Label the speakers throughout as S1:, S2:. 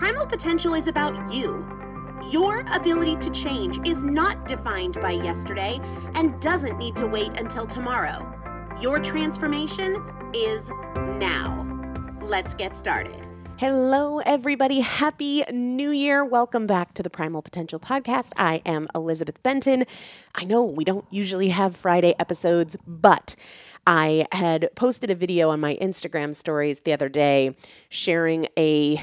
S1: Primal potential is about you. Your ability to change is not defined by yesterday and doesn't need to wait until tomorrow. Your transformation is now. Let's get started. Hello, everybody. Happy New Year. Welcome back to the Primal Potential Podcast. I am Elizabeth Benton. I know we don't usually have Friday episodes, but I had posted a video on my Instagram stories the other day sharing a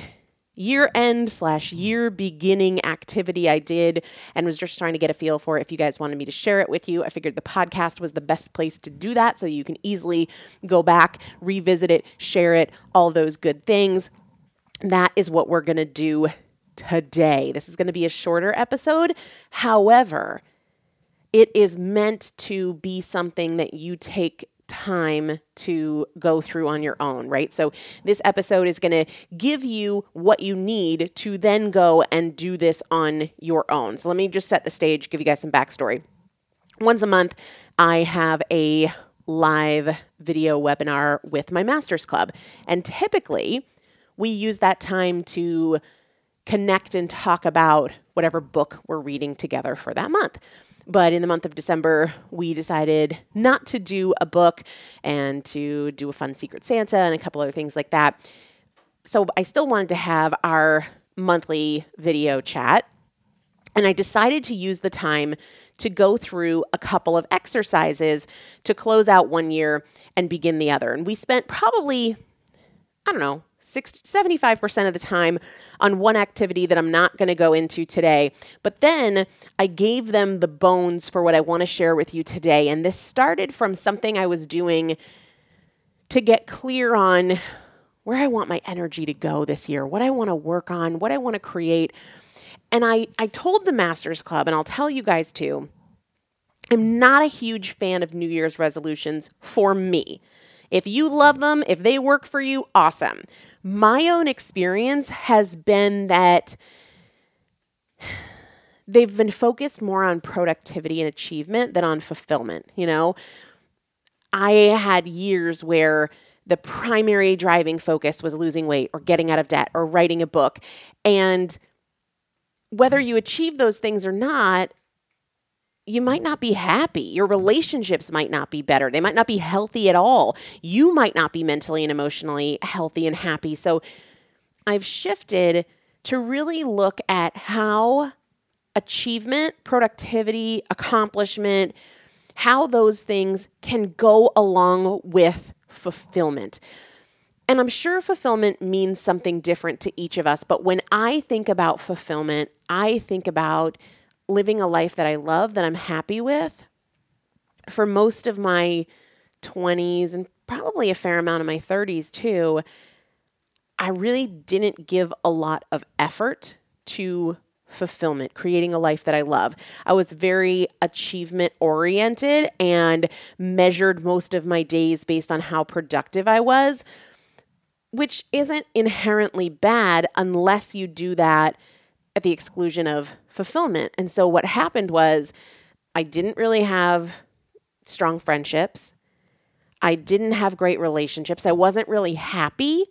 S1: year end slash year beginning activity I did and was just trying to get a feel for. If you guys wanted me to share it with you, I figured the podcast was the best place to do that so you can easily go back, revisit it, share it, all those good things. That is what we're going to do today. This is going to be a shorter episode. However, it is meant to be something that you take time to go through on your own, right? So, this episode is going to give you what you need to then go and do this on your own. So, let me just set the stage, give you guys some backstory. Once a month, I have a live video webinar with my Masters Club. And typically, we use that time to connect and talk about whatever book we're reading together for that month. But in the month of December, we decided not to do a book and to do a fun Secret Santa and a couple other things like that. So I still wanted to have our monthly video chat. And I decided to use the time to go through a couple of exercises to close out one year and begin the other. And we spent probably, I don't know, 60, 75% of the time on one activity that I'm not going to go into today. But then I gave them the bones for what I want to share with you today. And this started from something I was doing to get clear on where I want my energy to go this year, what I want to work on, what I want to create. And I, I told the Masters Club, and I'll tell you guys too, I'm not a huge fan of New Year's resolutions for me. If you love them, if they work for you, awesome. My own experience has been that they've been focused more on productivity and achievement than on fulfillment. You know, I had years where the primary driving focus was losing weight or getting out of debt or writing a book. And whether you achieve those things or not, you might not be happy. Your relationships might not be better. They might not be healthy at all. You might not be mentally and emotionally healthy and happy. So I've shifted to really look at how achievement, productivity, accomplishment, how those things can go along with fulfillment. And I'm sure fulfillment means something different to each of us, but when I think about fulfillment, I think about living a life that I love, that I'm happy with. For most of my 20s and probably a fair amount of my 30s too, I really didn't give a lot of effort to fulfillment, creating a life that I love. I was very achievement oriented and measured most of my days based on how productive I was, which isn't inherently bad unless you do that at the exclusion of fulfillment. And so what happened was I didn't really have strong friendships. I didn't have great relationships. I wasn't really happy.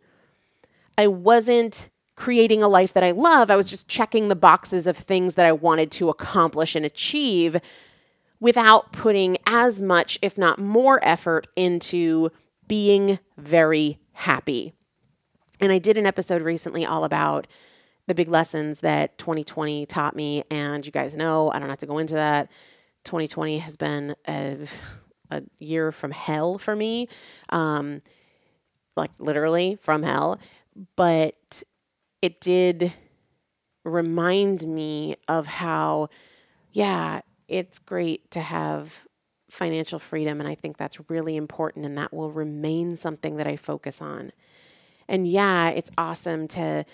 S1: I wasn't creating a life that I love. I was just checking the boxes of things that I wanted to accomplish and achieve without putting as much, if not more, effort into being very happy. And I did an episode recently all about the big lessons that 2020 taught me. And you guys know, I don't have to go into that. 2020 has been a, a year from hell for me, um, like literally from hell. But it did remind me of how, yeah, it's great to have financial freedom. And I think that's really important. And that will remain something that I focus on. And yeah, it's awesome to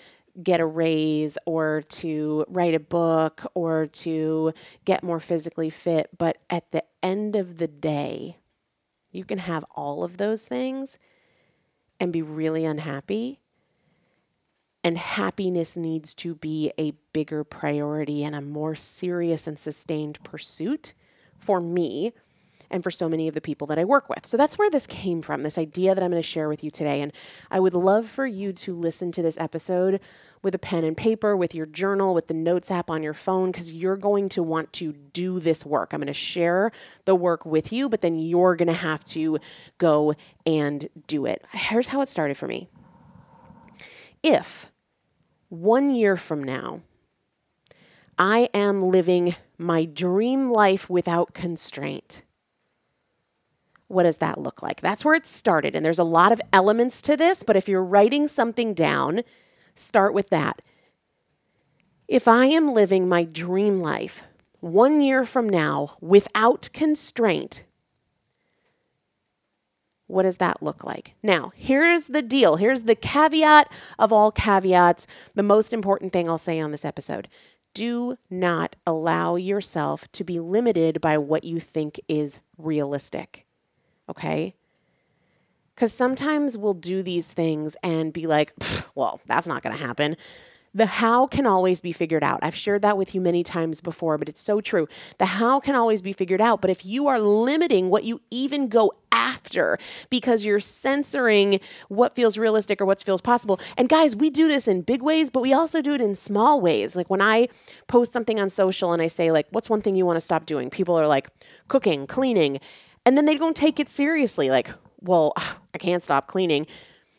S1: get a raise or to write a book or to get more physically fit. But at the end of the day, you can have all of those things and be really unhappy. And happiness needs to be a bigger priority and a more serious and sustained pursuit for me and for so many of the people that I work with. So that's where this came from, this idea that I'm going to share with you today. And I would love for you to listen to this episode with a pen and paper, with your journal, with the notes app on your phone, because you're going to want to do this work. I'm going to share the work with you, but then you're going to have to go and do it. Here's how it started for me. If one year from now, I am living my dream life without constraint what does that look like? That's where it started. And there's a lot of elements to this, but if you're writing something down, start with that. If I am living my dream life one year from now without constraint, what does that look like? Now, here's the deal. Here's the caveat of all caveats. The most important thing I'll say on this episode do not allow yourself to be limited by what you think is realistic. Okay? Because sometimes we'll do these things and be like, well, that's not going to happen. The how can always be figured out. I've shared that with you many times before, but it's so true. The how can always be figured out. But if you are limiting what you even go after because you're censoring what feels realistic or what feels possible, and guys, we do this in big ways, but we also do it in small ways. Like when I post something on social and I say, like, what's one thing you want to stop doing? People are like, cooking, cleaning. And then they don't take it seriously. Like, well, I can't stop cleaning.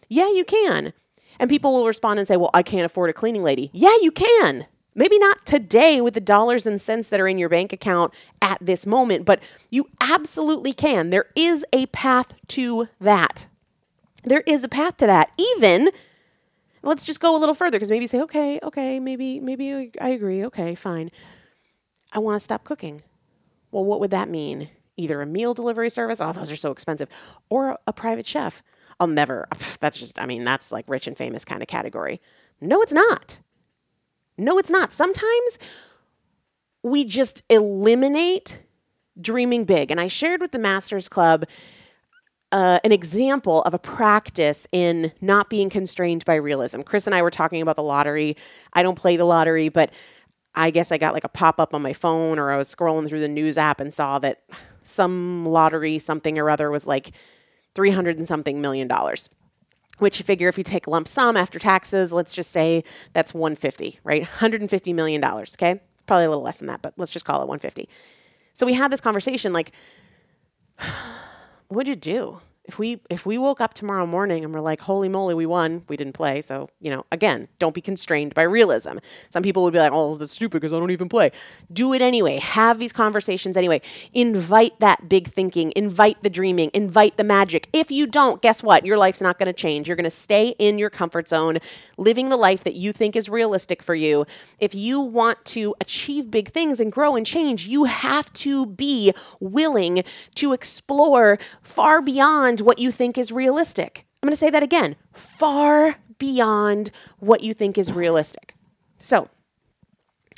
S1: Yeah, you can. And people will respond and say, well, I can't afford a cleaning lady. Yeah, you can. Maybe not today with the dollars and cents that are in your bank account at this moment, but you absolutely can. There is a path to that. There is a path to that. Even let's just go a little further because maybe say, okay, okay, maybe, maybe I agree. Okay, fine. I want to stop cooking. Well, what would that mean? Either a meal delivery service, oh, those are so expensive, or a private chef. I'll never, that's just, I mean, that's like rich and famous kind of category. No, it's not. No, it's not. Sometimes we just eliminate dreaming big. And I shared with the Masters Club uh, an example of a practice in not being constrained by realism. Chris and I were talking about the lottery. I don't play the lottery, but I guess I got like a pop up on my phone or I was scrolling through the news app and saw that some lottery, something or other, was like 300 and something million dollars which you figure if you take lump sum after taxes, let's just say that's 150, right? 150 million dollars, okay? Probably a little less than that, but let's just call it 150. So we had this conversation like what'd you do? If we if we woke up tomorrow morning and we're like holy moly we won. We didn't play. So you know again don't be constrained by realism. Some people would be like oh that's stupid because i don't even play. Do it anyway. Have these conversations anyway. Invite that big thinking. Invite the dreaming. Invite the magic. If you don't guess what? Your life's not going to change. You're going to stay in your comfort zone living the life that you think is realistic for you. If you want to achieve big things and grow and change you have to be willing to explore far beyond beyond what you think is realistic. I'm going to say that again far beyond what you think is realistic. So,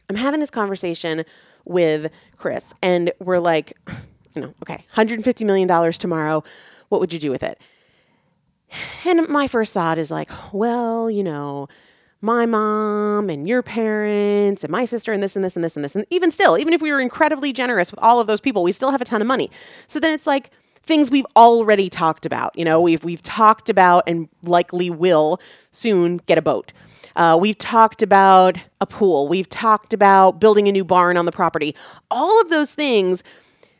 S1: I'm having this conversation with Chris, and we're like, you know, okay, $150 million tomorrow. What would you do with it? And my first thought is like, well, you know, my mom and your parents and my sister and this and this and this and this. And even still, even if we were incredibly generous with all of those people, we still have a ton of money. So then it's like, things we've already talked about. You know, we've we've talked about and likely will soon get a boat. Uh, we've talked about a pool. We've talked about building a new barn on the property. All of those things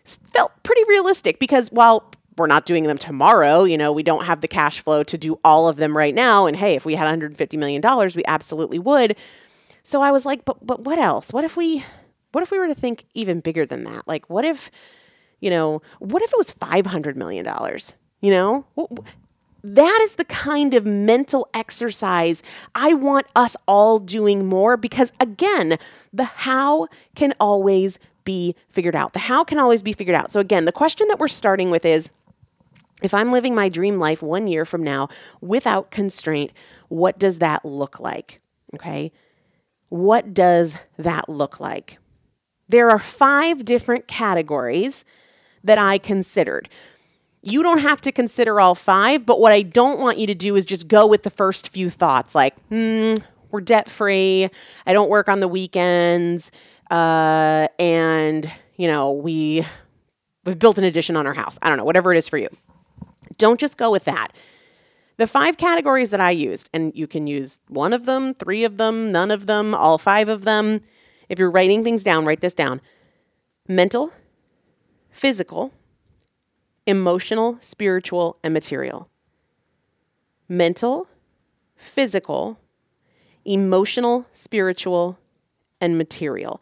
S1: felt pretty realistic because while we're not doing them tomorrow, you know, we don't have the cash flow to do all of them right now. And hey, if we had 150 million dollars, we absolutely would. So I was like, but but what else? What if we what if we were to think even bigger than that? Like, what if you know, what if it was $500 million? You know, that is the kind of mental exercise I want us all doing more because, again, the how can always be figured out. The how can always be figured out. So, again, the question that we're starting with is if I'm living my dream life one year from now without constraint, what does that look like? Okay. What does that look like? There are five different categories that I considered. You don't have to consider all five, but what I don't want you to do is just go with the first few thoughts like, hmm, we're debt free. I don't work on the weekends. Uh, and, you know, we, we've built an addition on our house. I don't know, whatever it is for you. Don't just go with that. The five categories that I used, and you can use one of them, three of them, none of them, all five of them. If you're writing things down, write this down mental, physical, emotional, spiritual, and material. Mental, physical, emotional, spiritual, and material.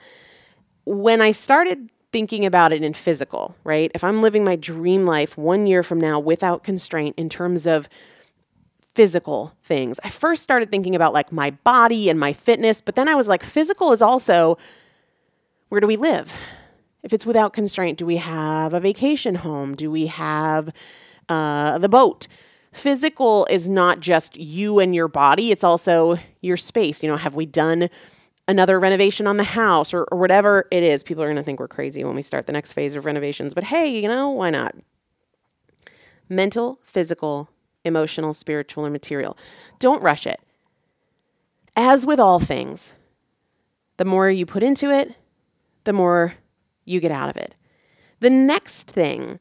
S1: When I started thinking about it in physical, right? If I'm living my dream life one year from now without constraint in terms of physical things. I first started thinking about like my body and my fitness, but then I was like, physical is also where do we live? If it's without constraint, do we have a vacation home? Do we have uh, the boat? Physical is not just you and your body, it's also your space. You know, have we done another renovation on the house or, or whatever it is? People are going to think we're crazy when we start the next phase of renovations, but hey, you know, why not? Mental, physical, emotional, spiritual, or material. Don't rush it. As with all things, the more you put into it, the more you get out of it. The next thing,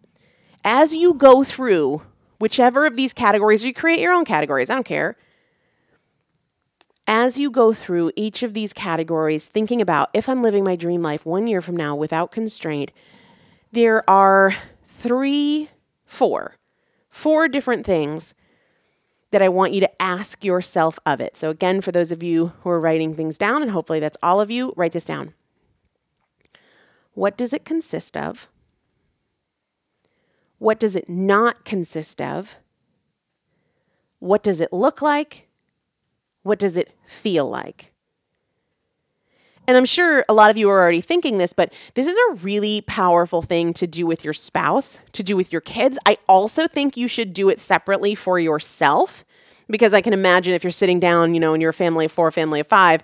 S1: as you go through whichever of these categories, or you create your own categories, I don't care. As you go through each of these categories, thinking about if I'm living my dream life one year from now without constraint, there are three, four, four different things that I want you to ask yourself of it. So, again, for those of you who are writing things down, and hopefully that's all of you, write this down. What does it consist of? What does it not consist of? What does it look like? What does it feel like? And I'm sure a lot of you are already thinking this, but this is a really powerful thing to do with your spouse, to do with your kids. I also think you should do it separately for yourself because I can imagine if you're sitting down, you know, in your family of four, family of five,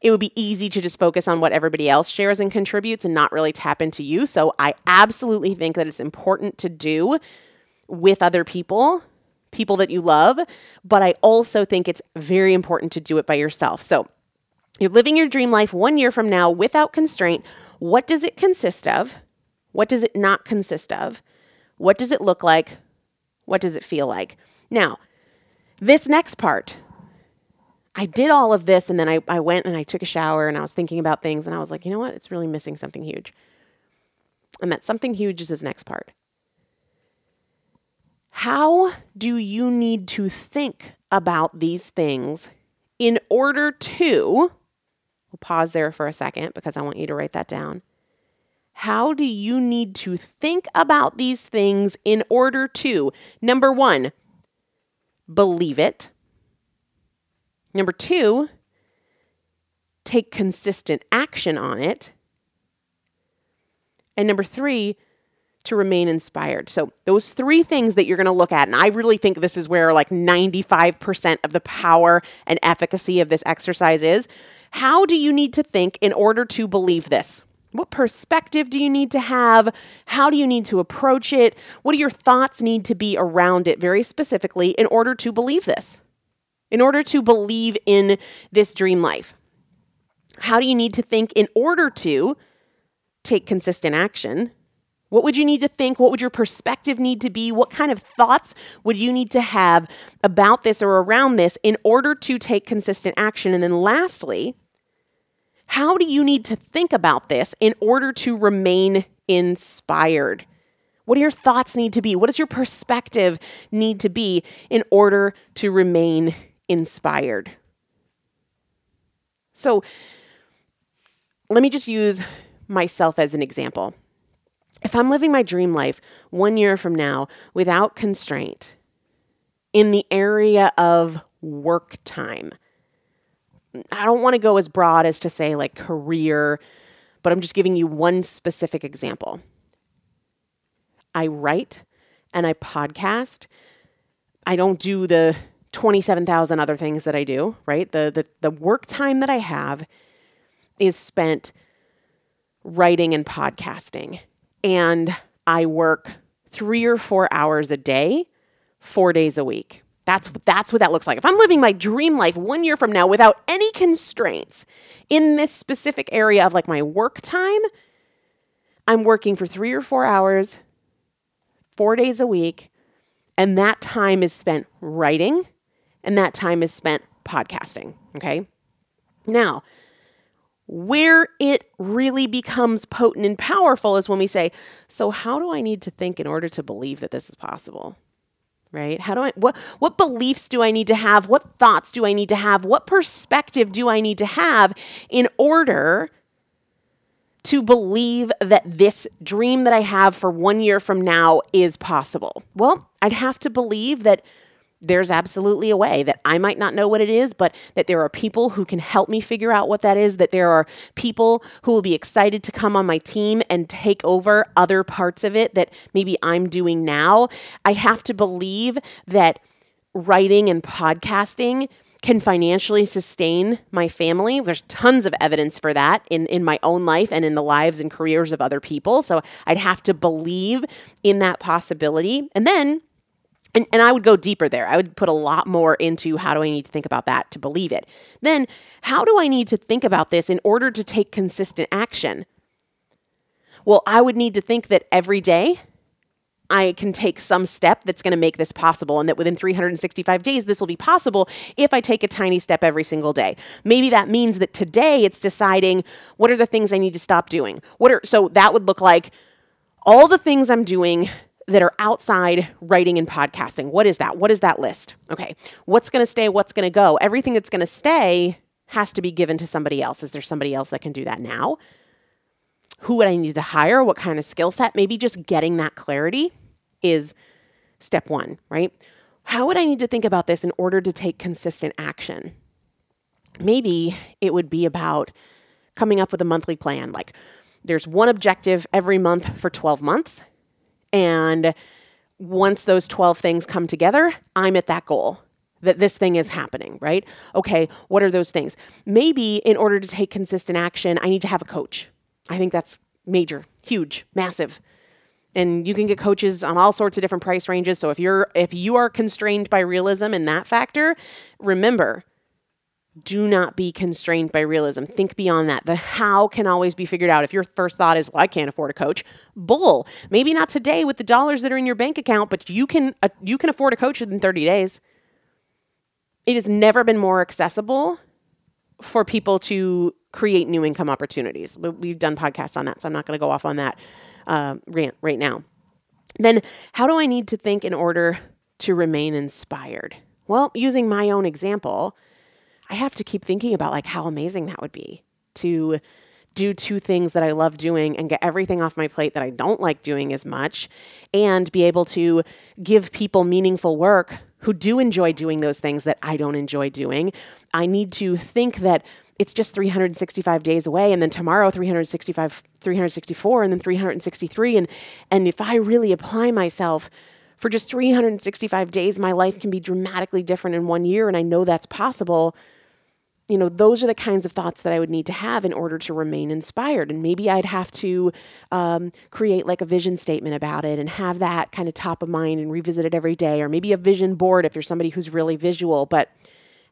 S1: it would be easy to just focus on what everybody else shares and contributes and not really tap into you. So I absolutely think that it's important to do with other people, people that you love, but I also think it's very important to do it by yourself. So you're living your dream life one year from now without constraint. What does it consist of? What does it not consist of? What does it look like? What does it feel like? Now, this next part, I did all of this and then I, I went and I took a shower and I was thinking about things and I was like, you know what? It's really missing something huge. And that something huge is this next part. How do you need to think about these things in order to, we'll pause there for a second because I want you to write that down. How do you need to think about these things in order to, number one, believe it? Number two, take consistent action on it. And number three, to remain inspired. So, those three things that you're going to look at, and I really think this is where like 95% of the power and efficacy of this exercise is. How do you need to think in order to believe this? What perspective do you need to have? How do you need to approach it? What do your thoughts need to be around it very specifically in order to believe this? In order to believe in this dream life? How do you need to think in order to take consistent action? What would you need to think? What would your perspective need to be? What kind of thoughts would you need to have about this or around this in order to take consistent action? And then lastly, how do you need to think about this in order to remain inspired? What do your thoughts need to be? What does your perspective need to be in order to remain inspired. So let me just use myself as an example. If I'm living my dream life one year from now without constraint in the area of work time, I don't want to go as broad as to say like career, but I'm just giving you one specific example. I write and I podcast. I don't do the 27,000 other things that I do, right? The, the, the work time that I have is spent writing and podcasting. And I work three or four hours a day, four days a week. That's that's what that looks like. If I'm living my dream life one year from now without any constraints in this specific area of like my work time, I'm working for three or four hours, four days a week, and that time is spent writing and that time is spent podcasting. Okay. Now, where it really becomes potent and powerful is when we say, So, how do I need to think in order to believe that this is possible? Right? How do I, what, what beliefs do I need to have? What thoughts do I need to have? What perspective do I need to have in order to believe that this dream that I have for one year from now is possible? Well, I'd have to believe that there's absolutely a way that I might not know what it is, but that there are people who can help me figure out what that is, that there are people who will be excited to come on my team and take over other parts of it that maybe I'm doing now. I have to believe that writing and podcasting can financially sustain my family. There's tons of evidence for that in, in my own life and in the lives and careers of other people. So I'd have to believe in that possibility. And then and, and I would go deeper there. I would put a lot more into how do I need to think about that to believe it. Then, how do I need to think about this in order to take consistent action? Well, I would need to think that every day I can take some step that's going to make this possible, and that within 365 days, this will be possible if I take a tiny step every single day. Maybe that means that today it's deciding what are the things I need to stop doing. What are so that would look like all the things I'm doing that are outside writing and podcasting. What is that? What is that list? Okay. What's going to stay? What's going to go? Everything that's going to stay has to be given to somebody else. Is there somebody else that can do that now? Who would I need to hire? What kind of skill set? Maybe just getting that clarity is step one, right? How would I need to think about this in order to take consistent action? Maybe it would be about coming up with a monthly plan. Like there's one objective every month for 12 months and once those 12 things come together, I'm at that goal that this thing is happening, right? Okay, what are those things? Maybe in order to take consistent action, I need to have a coach. I think that's major, huge, massive. And you can get coaches on all sorts of different price ranges. So if you're if you are constrained by realism in that factor, remember do not be constrained by realism. Think beyond that. The how can always be figured out. If your first thought is, well, I can't afford a coach, bull. Maybe not today with the dollars that are in your bank account, but you can uh, you can afford a coach in 30 days. It has never been more accessible for people to create new income opportunities. We've done podcasts on that, so I'm not going to go off on that uh, rant right now. Then, how do I need to think in order to remain inspired? Well, using my own example, I have to keep thinking about like how amazing that would be to do two things that I love doing and get everything off my plate that I don't like doing as much and be able to give people meaningful work who do enjoy doing those things that I don't enjoy doing. I need to think that it's just 365 days away and then tomorrow 365 364 and then 363 and and if I really apply myself for just 365 days my life can be dramatically different in one year and I know that's possible you know, those are the kinds of thoughts that I would need to have in order to remain inspired. And maybe I'd have to um, create like a vision statement about it and have that kind of top of mind and revisit it every day, or maybe a vision board if you're somebody who's really visual. But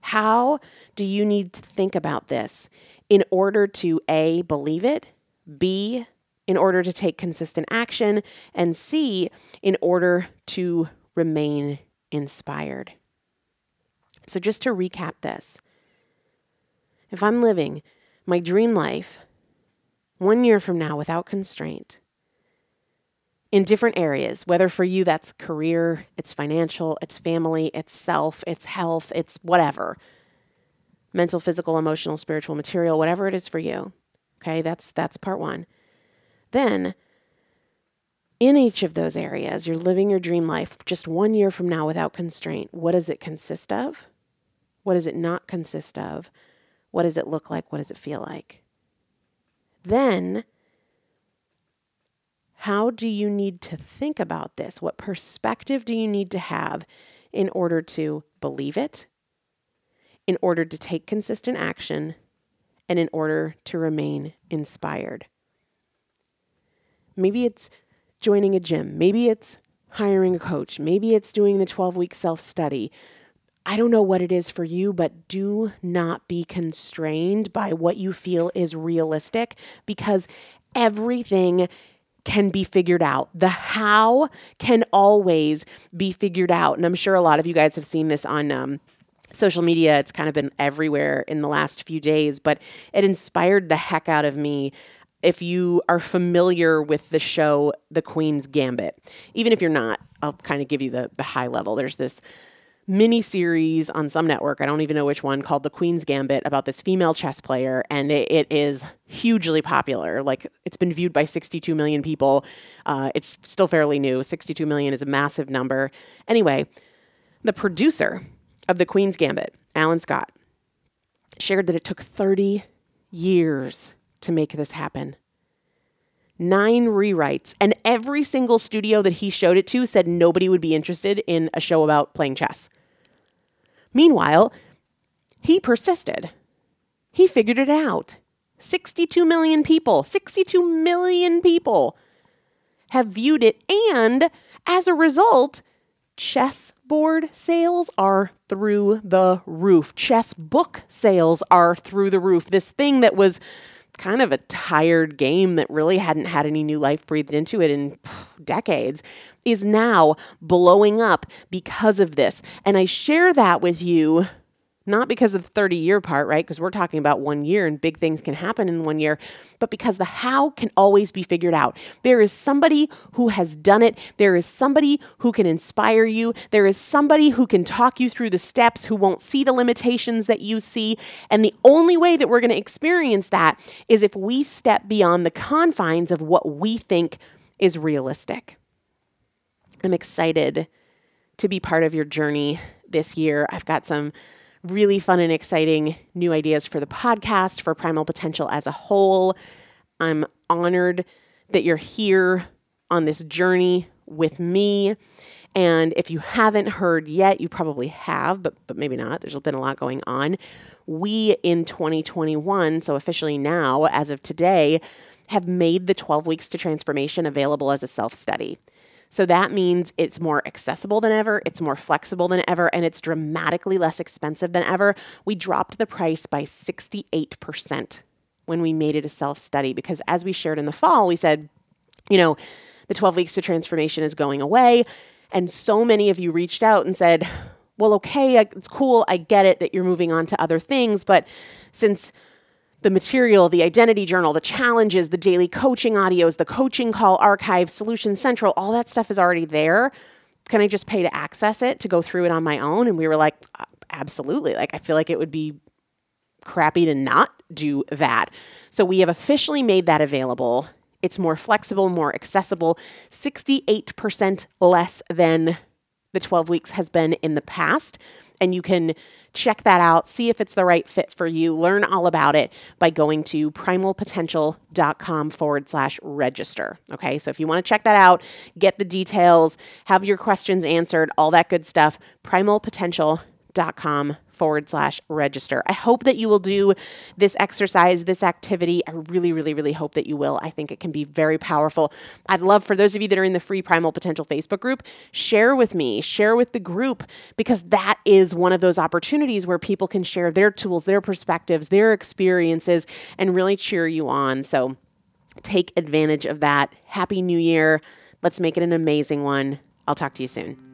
S1: how do you need to think about this in order to A, believe it, B, in order to take consistent action, and C, in order to remain inspired? So, just to recap this if I'm living my dream life one year from now without constraint in different areas, whether for you that's career, it's financial, it's family, it's self, it's health, it's whatever mental, physical, emotional, spiritual, material, whatever it is for you. Okay, that's that's part 1. Then in each of those areas, you're living your dream life just one year from now without constraint. What does it consist of? What does it not consist of? What does it look like? What does it feel like? Then, how do you need to think about this? What perspective do you need to have in order to believe it, in order to take consistent action, and in order to remain inspired? Maybe it's joining a gym, maybe it's hiring a coach, maybe it's doing the 12 week self study. I don't know what it is for you, but do not be constrained by what you feel is realistic because everything can be figured out. The how can always be figured out. And I'm sure a lot of you guys have seen this on um, social media. It's kind of been everywhere in the last few days, but it inspired the heck out of me if you are familiar with the show The Queen's Gambit. Even if you're not, I'll kind of give you the, the high level. There's this mini series on some network, I don't even know which one, called The Queen's Gambit about this female chess player. And it, it is hugely popular. Like it's been viewed by 62 million people. Uh, it's still fairly new. 62 million is a massive number. Anyway, The producer of The Queen's Gambit, Allan Scott, shared that it took 30 years to make this happen. Nine rewrites, and every single studio that he showed it to said nobody would be interested in a show about playing chess. Meanwhile, he persisted. He figured it out. 62 million people, 62 million people have viewed it. And as a result, chessboard sales are through the roof. Chess book sales are through the roof. This thing that was kind of a tired game that really hadn't had any new life breathed into it in decades is now blowing up because of this. And I share that with you not because of the 30 year part, right? Because we're talking about one year and big things can happen in one year, but because the how can always be figured out. There is somebody who has done it. There is somebody who can inspire you. There is somebody who can talk you through the steps, who won't see the limitations that you see. And the only way that we're going to experience that is if we step beyond the confines of what we think is realistic. I'm excited to be part of your journey this year. I've got some really fun and exciting new ideas for the podcast, for Primal Potential as a whole. I'm honored that you're here on this journey with me. And if you haven't heard yet, you probably have, but but maybe not. There's been a lot going on. We in 2021, so officially now as of today, have made the 12 weeks to transformation available as a self-study. So that means it's more accessible than ever, it's more flexible than ever, and it's dramatically less expensive than ever. We dropped the price by 68% when we made it a self study because, as we shared in the fall, we said, you know, the 12 weeks to transformation is going away. And so many of you reached out and said, well, okay, it's cool. I get it that you're moving on to other things. But since the material, the identity journal, the challenges, the daily coaching audios, the coaching call archive, Solution Central, all that stuff is already there. Can I just pay to access it to go through it on my own? And we were like, uh, absolutely. Like, I feel like it would be crappy to not do that. So we have officially made that available. It's more flexible, more accessible, 68% less than the 12 weeks has been in the past and you can check that out, see if it's the right fit for you, learn all about it by going to primalpotential.com forward slash register. Okay, so if you want to check that out, get the details, have your questions answered, all that good stuff, primalpotential.com forward slash register. I hope that you will do this exercise, this activity. I really, really, really hope that you will. I think it can be very powerful. I'd love for those of you that are in the free Primal Potential Facebook group, share with me, share with the group, because that is one of those opportunities where people can share their tools, their perspectives, their experiences, and really cheer you on. So take advantage of that. Happy New Year. Let's make it an amazing one. I'll talk to you soon.